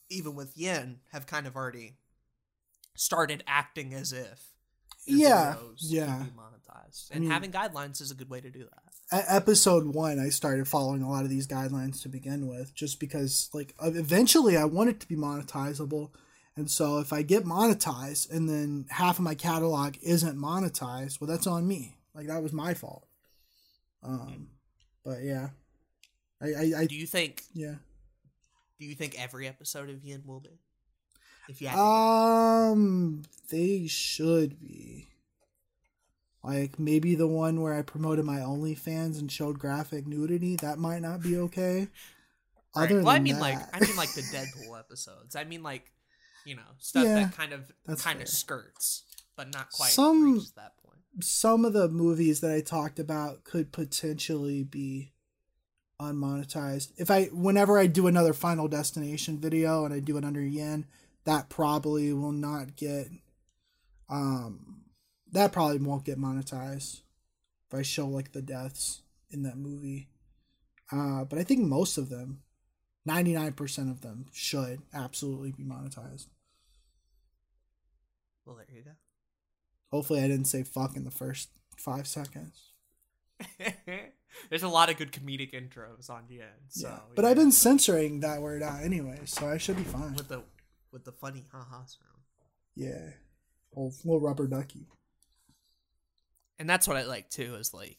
even with Yin, have kind of already started acting as if Yeah, yeah. monetized. I And mean- having guidelines is a good way to do that. at episode one i started following a lot of these guidelines to begin with just because like eventually i want it to be monetizable and so if i get monetized and then half of my catalog isn't monetized well that's on me like that was my fault um but yeah i i, I Do you think yeah do you think every episode of Yin will be? If you um they should be like maybe the one where i promoted my onlyfans and showed graphic nudity that might not be okay Right. Other well, I mean like I mean like the Deadpool episodes. I mean like you know stuff Yeah, that kind of kind fair. of skirts, but not quite Some- reaches that point. some of the movies that I talked about could potentially be unmonetized. If I whenever I do another Final Destination video and I do it under yen, that probably will not get um that probably won't get monetized if I show like the deaths in that movie. Uh but I think most of them 99% of them should absolutely be monetized. Well, there you go. Hopefully I didn't say fuck in the first 5 seconds. go. There's a lot of good comedic intros on Yin. So, yeah. But yeah. I've been censoring that word out anyway, so I should be fine. with the with the funny haha sound. Yeah. Old little rubber ducky. and that's what I like too. Is like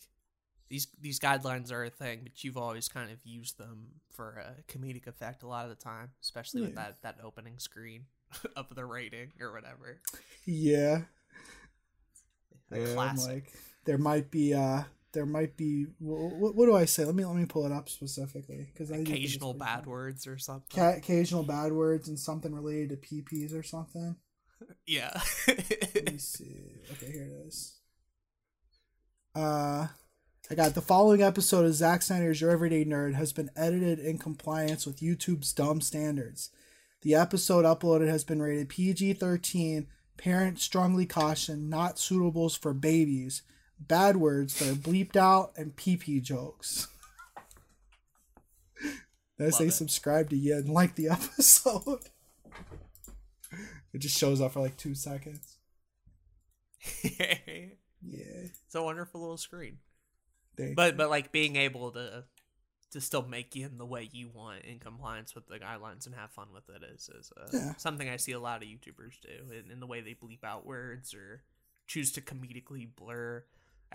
these these guidelines are a thing, but you've always kind of used them for a comedic effect a lot of the time, especially with that that opening screen of the rating or whatever. Yeah. A I'm classic. like there might be uh there might be what, what do I say? Let me let me pull it up specifically because I think it's Occasional bad funny. words or something. Ca- occasional bad words and something related to PPs or something. Yeah. Let me see. Okay, here it is. Uh, I got the following episode of Zack Snyder's Your Everyday Nerd has been edited in compliance with YouTube's dumb standards. The episode uploaded has been rated PG 13, Parents strongly caution, not suitables for babies, bad words that are bleeped out, and PP jokes. Then I say it. subscribe to you and like the episode. It just shows up for like two seconds. Yeah. It's a wonderful little screen. They, But but like being able to to still make it in the way you want in compliance with the guidelines and have fun with it is is uh, Yeah. something I see a lot of YouTubers do in, in the way they bleep out words or choose to comedically blur.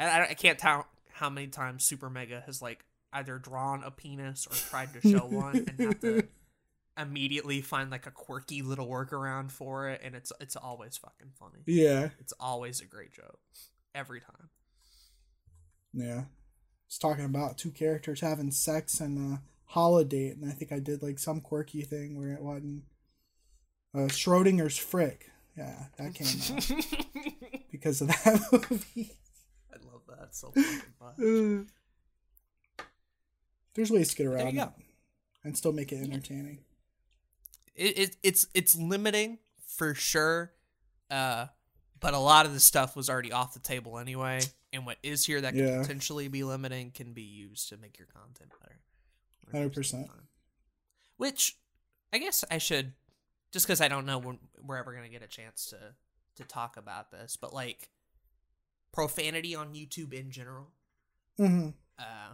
I, I, I can't count how many times Super Mega has like either drawn a penis or tried to show one and have to immediately find like a quirky little workaround for it, and it's it's always fucking funny. yeah, It's always a great joke every time. yeah. It's talking about two characters having sex and a holiday, and I think I did like some quirky thing where it wasn't. Uh, Schrodinger's Frick. Yeah, that came out because of that movie. That so fucking much. There's ways to get around it and still make it entertaining. It, it it's it's limiting for sure, uh, but a lot of the stuff was already off the table anyway. And what is here that could Yeah. potentially be limiting can be used to make your content better. 100%. Which I guess I should, just because I don't know when we're ever gonna get a chance to to talk about this, but like profanity on YouTube in general. hmm uh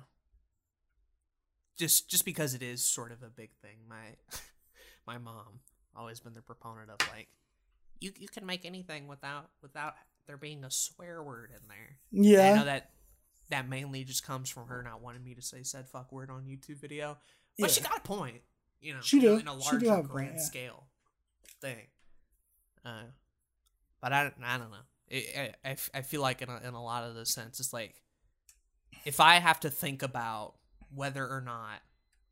just just because it is sort of a big thing. My my mom always been the proponent of like you you can make anything without without there being a swear word in there. And i Yeah, know that that mainly just comes from her not wanting me to say said fuck word on youtube video. But she got a point you know She in a- do. in a larger a point, grand yeah. scale thing. Uh but i i don't know I, I, I feel like in a, in a lot of the sense, it's like if I have to think about whether or not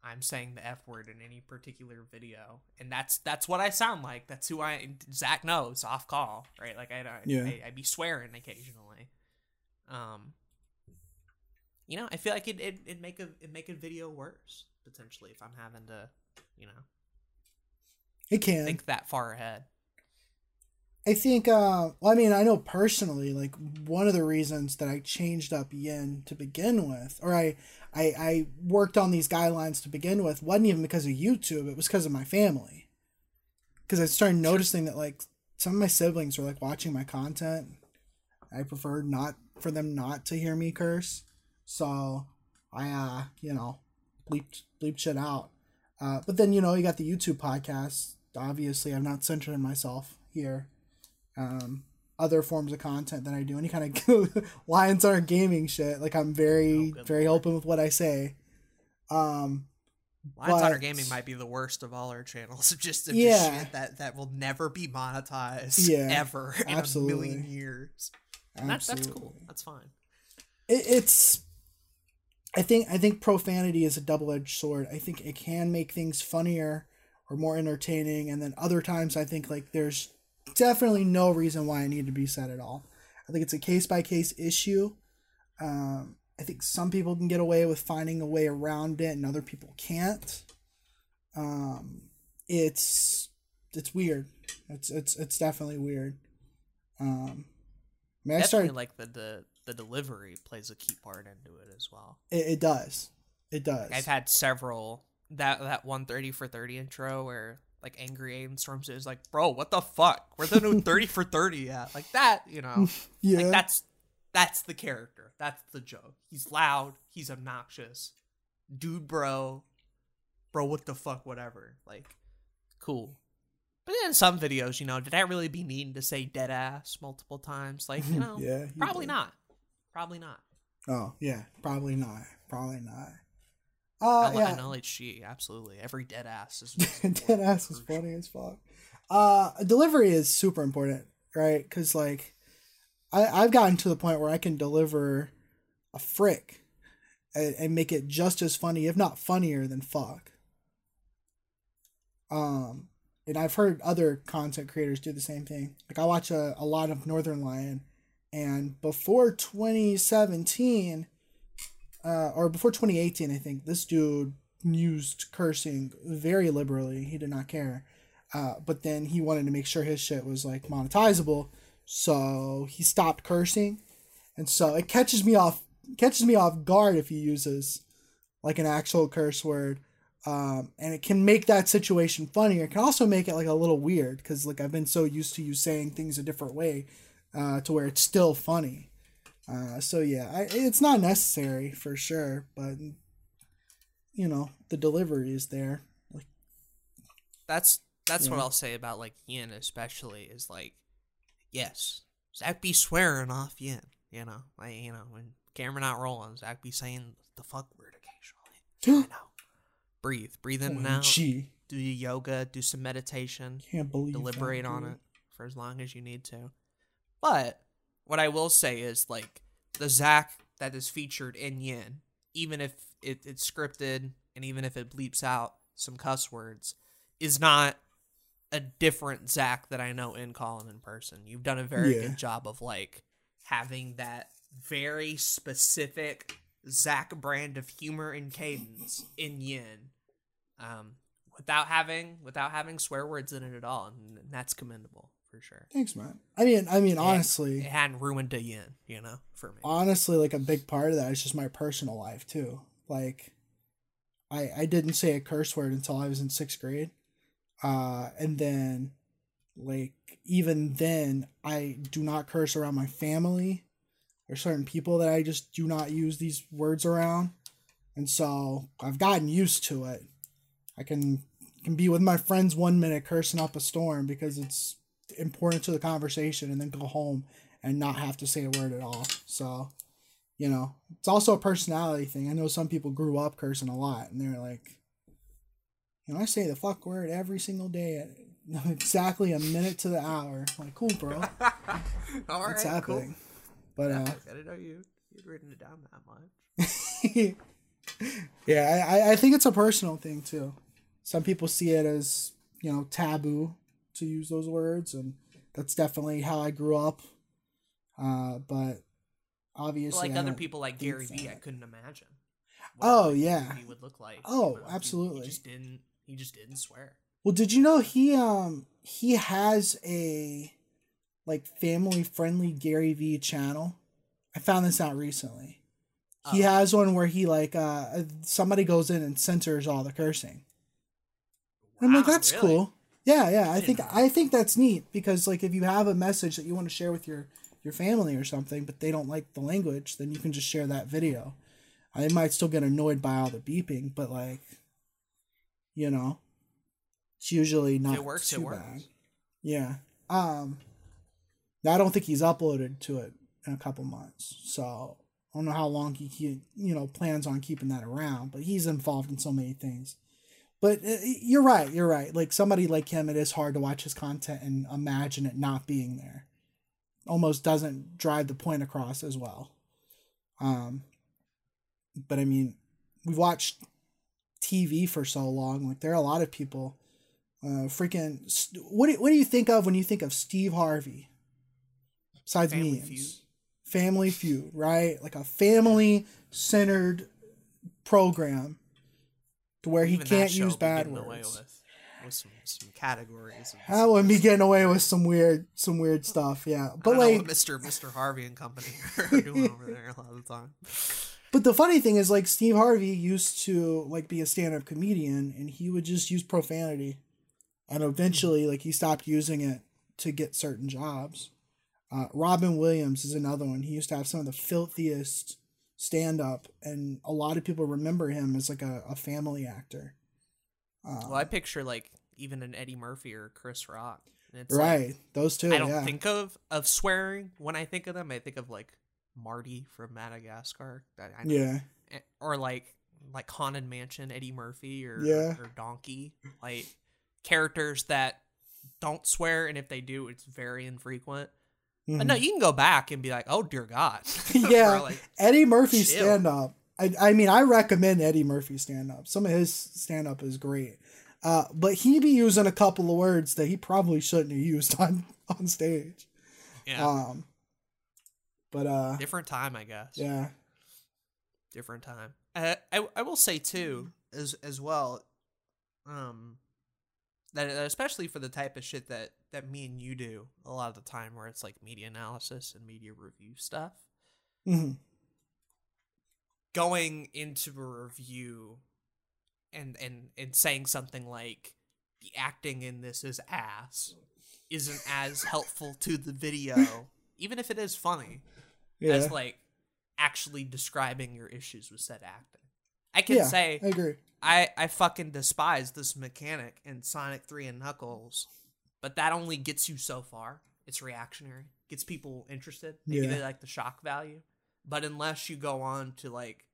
I'm saying the F word in any particular video, and that's that's what I sound like. That's who I. Zach knows off call, right? Like I, I Yeah. I, I be swearing occasionally. Um, you know, I feel like it it it make a it make a video worse potentially if I'm having to, you know, It can. think that far ahead. I think, uh, well, I mean, I know personally, like, one of the reasons that I changed up yin to begin with, or I, I, I worked on these guidelines to begin with, wasn't even because of YouTube, it was because of my family. Because I started noticing that, like, some of my siblings were, like, watching my content. I preferred not for them not to hear me curse. So I, uh, you know, bleeped, bleeped shit out. Uh, but then, you know, you got the YouTube podcast. Obviously, I'm not centering myself here um, other forms of content that I do. Any kind of Lions are gaming shit. Like I'm very, Oh, very lord. open with what I say. Um, Lions Hunter But- Gaming might be the worst of all our channels. Just, just Yeah. shit that that will never be monetized Yeah, ever in absolutely. a million years. And that, that's cool. That's fine. It, it's. I think I think profanity is a double edged sword. I think it can make things funnier or more entertaining, and then other times I think like there's definitely no reason why it need to be said at all. I think it's a case by case issue. Um, I think some people can get away with finding a way around it, and other people can't. Um, it's it's weird. It's it's it's definitely weird. Um, I mean, I Definitely started. like the, the the delivery plays a key part into it as well. It, it does. It does. I've had several that that one thirty for thirty intro where like angry Aiden Storms is like, bro, what the fuck? Where's the new thirty for thirty at? Like that, you know. yeah. Like that's that's the character. That's the joke. He's loud. He's obnoxious. Dude, bro. Bro, what the fuck? Whatever. Like, cool. But in some videos, you know, did I really be needing to say dead ass multiple times? Like, you know, yeah. you probably did. not. Probably not. Oh yeah, probably not. Probably not. Uh, yeah. LHG, absolutely. Every dead ass is. Dead ass is funny as fuck. Uh, delivery is super important, right? Because like, I I've gotten to the point where I can deliver a frick and, and make it just as funny, if not funnier, than fuck. Um, and I've heard other content creators do the same thing. Like I watch a, a lot of Northernlion, and before 2017, uh, or before 2018, I think this dude used cursing very liberally. He did not care. Uh, but then he wanted to make sure his shit was like monetizable, so he stopped cursing, and so it catches me off catches me off guard if he uses like an actual curse word, um, and it can make that situation funnier. It can also make it like a little weird because like I've been so used to you saying things a different way, uh, to where it's still funny. Uh, so yeah, I, it's not necessary for sure, but you know the delivery is there. Like That's that's what I'll say about like Yin, especially is like, yes, Zach be swearing off Yin. You know, like you know when camera not rolling, Zach be saying the fuck word occasionally. I know. Breathe, breathe in and out. Gee, Do your yoga, do some meditation, can't believe deliberate on it for as long as you need to. But what I will say is like the Zach that is featured in Yin, even if it, it's scripted and even if it bleeps out some cuss words, is not a different Zach that I know in Colin in person. You've done a very Yeah. good job of like having that very specific Zach brand of humor and cadence in Yin. Um, without having without having swear words in it at all, and that's commendable for sure. Thanks, man. I mean, I mean, Yeah. honestly, It hadn't ruined a yin, you know, for me. honestly, like a big part of that is just my personal life too. Like, I I didn't say a curse word until I was in sixth grade, uh, and then, like even then, I do not curse around my family. There's certain people that I just do not use these words around, and so I've gotten used to it. I can can be with my friends one minute cursing up a storm because it's important to the conversation, and then go home and not have to say a word at all. So, you know, it's also a personality thing. I know some people grew up cursing a lot and they're like, you know, I say the fuck word every single day. exactly a minute to the hour. I'm like, cool, bro. All right, What's cool. happening? But uh, I didn't know you you'd written it down that much. yeah, I, I think it's a personal thing too. Some people see it as you know taboo to use those words, and that's definitely how I grew up. Uh, but obviously, like other people like Gary Vee, I couldn't imagine. Oh, yeah. he would look like. Oh, he- he- absolutely. He, just didn't. He just didn't swear. Well, did you know he um he has a like family friendly Gary V channel? I found this out recently. He Oh. has one where he like uh somebody goes in and censors all the cursing. I'm like that's really? cool. Yeah, yeah. I think I think that's neat because like if you have a message that you want to share with your your family or something, but they don't like the language, then you can just share that video. I might still get annoyed by all the beeping, but like, you know, it's usually not works, it too works. bad. Yeah. Um. I don't think he's uploaded to it in a couple months, so I don't know how long he, he you know plans on keeping that around. But he's involved in so many things. But uh, you're right. You're right. Like somebody like him, it is hard to watch his content and imagine it not being there. Almost doesn't drive the point across as well. Um, but I mean, we've watched TV for so long. Like there are a lot of people. Uh, freaking. What do, what do you think of when you think of Steve Harvey? Besides Family memes, Feud. Family Feud, right? Like a family centered program to where he Even that can't use bad words. With, with some, some categories. I would be getting away with some weird, some weird stuff, yeah. I But like, Mr. Mr. Harvey and company are doing over there a lot of the time. But the funny thing is, like Steve Harvey used to like be a stand-up comedian, and he would just use profanity, and eventually, like he stopped using it to get certain jobs. Uh, Robin Williams is another one. He used to have some of the filthiest stand-up, and a lot of people remember him as like a, a family actor. Um, Well, I picture like even an Eddie Murphy or Chris Rock. It's like, right, those two. I don't yeah. think of of swearing when I think of them. I think of like Marty from Madagascar. Yeah, Eh, Or like like Haunted Mansion, Eddie Murphy, or Yeah. or Donkey, like characters that don't swear, and if they do, it's very infrequent. But Mhm. no, you can go back and be like, "Oh dear God!" Yeah. Like, Eddie Murphy stand up. I, I mean, I recommend Eddie Murphy stand up. Some of his stand up is great. Uh, but he be using a couple of words that he probably shouldn't have used on on stage. yeah, Um, but uh, different time, I guess. yeah, different time. Uh, I I will say too, as as well, um, that especially for the type of shit that that me and you do a lot of the time, where it's like media analysis and media review stuff. hmm Going into a review, and and and saying something like the acting in this is ass, isn't as helpful to the video, even if it is funny. yeah, as like actually describing your issues with said acting. I can yeah. say I agree. I I fucking despise this mechanic in Sonic 3 and Knuckles, but that only gets you so far. It's reactionary. Gets people interested. Maybe Yeah. they like the shock value. But unless you go on to like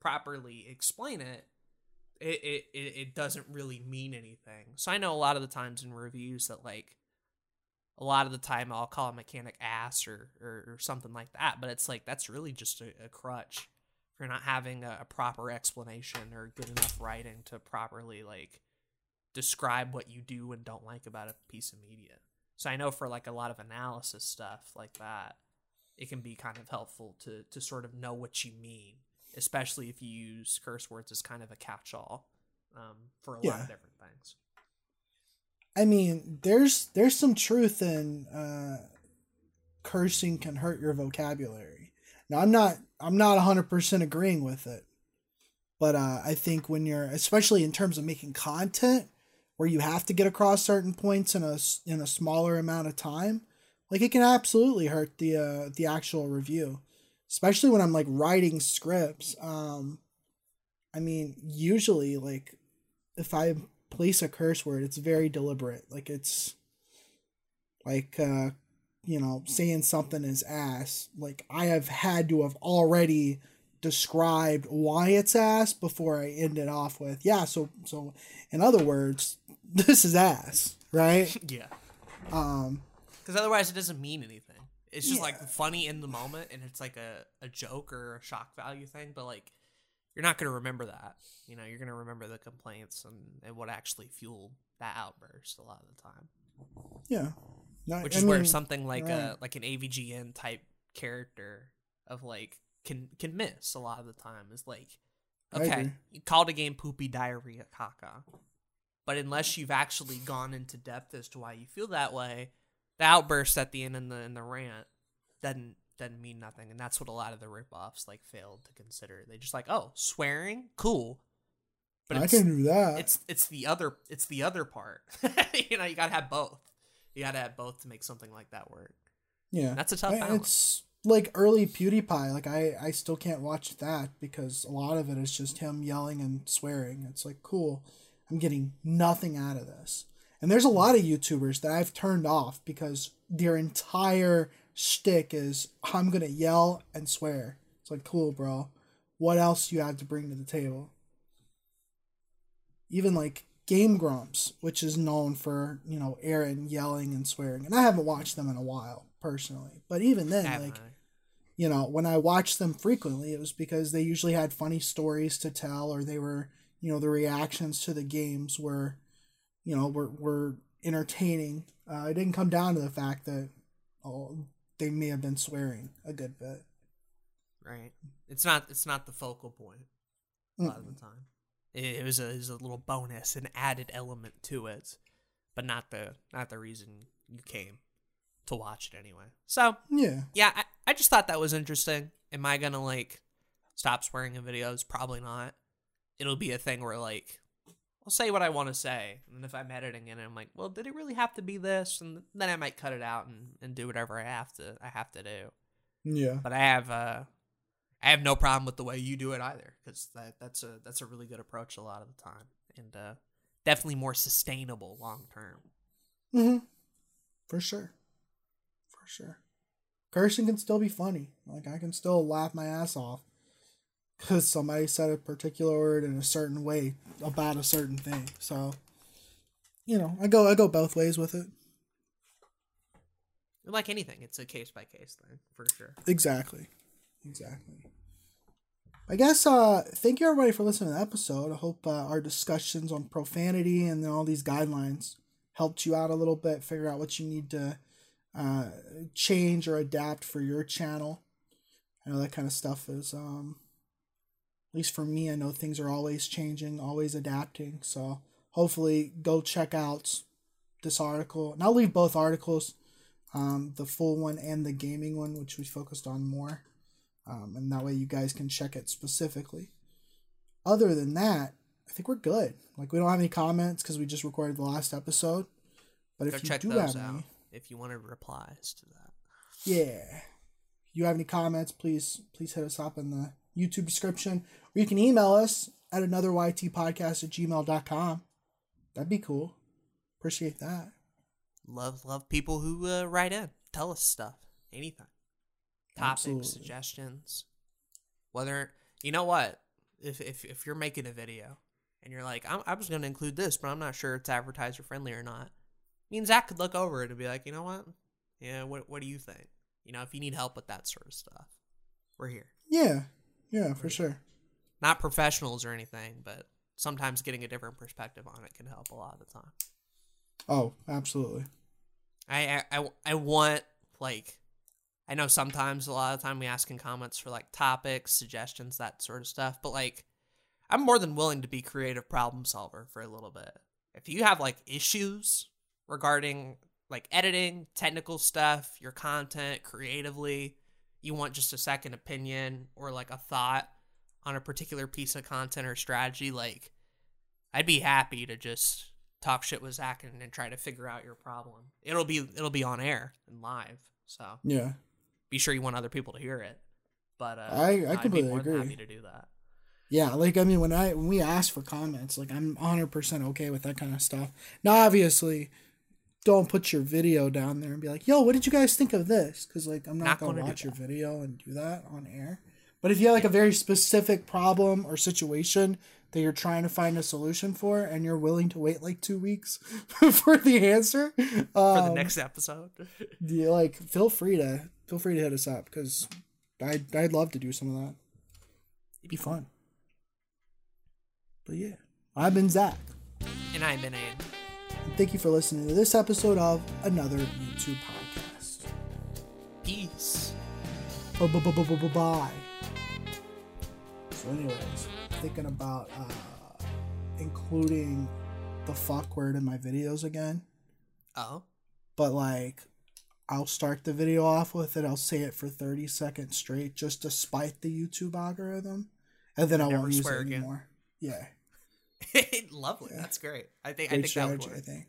properly explain it, it, it, it, it doesn't really mean anything. So I know a lot of the times in reviews that like a lot of the time I'll call a mechanic ass or, or, or something like that, but it's like that's really just a, a crutch for not having a, a proper explanation or good enough writing to properly like describe what you do and don't like about a piece of media. So I know for like a lot of analysis stuff like that, it can be kind of helpful to to sort of know what you mean, especially if you use curse words as kind of a catch-all um, for a lot of different things. I mean, there's there's some truth in uh, cursing can hurt your vocabulary. Now, I'm not I'm not 100% agreeing with it. But uh, I think when you're especially in terms of making content where you have to get across certain points in a in a smaller amount of time, like it can absolutely hurt the uh, the actual review. Especially when I'm like writing scripts. Um I mean, usually like if I place a curse word, it's very deliberate. Like it's like uh you know, saying something is ass. Like I have had to have already described why it's ass before I end it off with, yeah, so so in other words, this is ass, right? Yeah. Um, Because otherwise, it doesn't mean anything. It's just like funny in the moment, and it's like a, a joke or a shock value thing. But like, you're not gonna remember that. You know, you're gonna remember the complaints and, and what actually fueled that outburst a lot of the time. yeah. No, Which I is where something like a right. Uh, like an AVGN type character of like can can miss a lot of the time is like okay you called a game poopy diarrhea caca but unless you've actually gone into depth as to why you feel that way the outburst at the end in the in the rant doesn't doesn't mean nothing and that's what a lot of the ripoffs like failed to consider. They just like oh swearing? Cool. But I can do that. it's it's the other it's the other part. You know you gotta have both you gotta have both to make something like that work yeah. that's a tough I- balance. It's like early PewDiePie. Like I, I still can't watch that because a lot of it is just him yelling and swearing. It's like cool. I'm getting nothing out of this. And there's a lot of YouTubers that I've turned off because their entire shtick is I'm gonna yell and swear. It's like cool, bro. What else you have to bring to the table? Even like Game Grumps, which is known for you know Arin yelling and swearing, and I haven't watched them in a while personally. But even then, like you know, when I watched them frequently, it was because they usually had funny stories to tell, or they were, you know, the reactions to the games were, you know, were were entertaining. Uh, it didn't come down to the fact that, oh, they may have been swearing a good bit. right it's not it's not the focal point a lot of the time it, was a it was a little bonus an added element to it but not the not the reason you came to watch it anyway. So Yeah, yeah I, I just thought that was interesting. Am i gonna like stop swearing in videos? Probably not. It'll be a thing where like i'll say what i want to say and if i'm editing it i'm like well did it really have to be this? And then i might cut it out and, and do whatever i have to i have to do. Yeah, but I have uh, I have no problem with the way you do it either because that that's a that's a really good approach a lot of the time and uh, definitely more sustainable long term. mm-hmm. for sure, for sure. Cursing can still be funny. Like I can still laugh my ass off because somebody said a particular word in a certain way about a certain thing. So, you know, I go I go both ways with it. Like anything, it's a case by case thing for sure. Exactly. Exactly. I guess uh thank you everybody for listening to the episode. I hope uh, our discussions on profanity and all these guidelines helped you out a little bit, figure out what you need to uh change or adapt for your channel. I know that kind of stuff is um at least for me, I know things are always changing, always adapting. So hopefully go check out this article. And I'll leave both articles um, the full one and the gaming one, which we focused on more. Um, and that way you guys can check it specifically. Other than that, I think we're good. Like we don't have any comments because we just recorded the last episode. But if you do have out any, if you wanted replies to that. yeah, if you have any comments, please please hit us up in the YouTube description, or you can email us at another YT podcast at gmail.com. That'd be cool. Appreciate that. Love love people who uh, write in, tell us stuff, anything, topics, Absolutely. suggestions. Whether you know what, if if if you're making a video and you're like, I'm, I was going to include this, but I'm not sure it's advertiser friendly or not. Me and Zach could look over it and be like, you know what, yeah, what what do you think? You know, if you need help with that sort of stuff, we're here. Yeah, yeah, for sure. Not professionals or anything, but sometimes getting a different perspective on it can help a lot of the time. Oh, absolutely. I, I, I- I want like I know sometimes a lot of time we ask in comments for like topics, suggestions, that sort of stuff, but like I'm more than willing to be creative problem solver for a little bit. If you have like issues regarding like editing, technical stuff, your content creatively, you want just a second opinion or like a thought on a particular piece of content or strategy, like I'd be happy to just talk shit with Zach and, and try to figure out your problem. It'll be it'll be on air and live, so Yeah. Be sure you want other people to hear it. But uh, I- I I'd be completely more than agree. happy to do that. Yeah, like I mean, when I when we ask for comments, like I'm 100 percent okay with that kind of stuff. Now, obviously, don't put your video down there and be like, "Yo, what did you guys think of this?" Because like I'm not, Not gonna, gonna watch your video and do that on air. But if you have like a very specific problem or situation that you're trying to find a solution for, and you're willing to wait like two weeks for the answer for the um, next episode. yeah, like feel free to feel free to hit us up because I'd I'd love to do some of that. It'd be fun. But yeah, I've been Zach. And I've been Ann. Thank you for listening to this episode of another YouTube podcast. Peace. Bye. So, anyways, thinking about uh, including the fuck word in my videos again, Oh. but like I'll start the video off with it. I'll say it for thirty seconds straight, just to spite the YouTube algorithm, and then I Never won't use swear it again. anymore. Yeah, Lovely. That's great. I think I great think that would strategy. I think.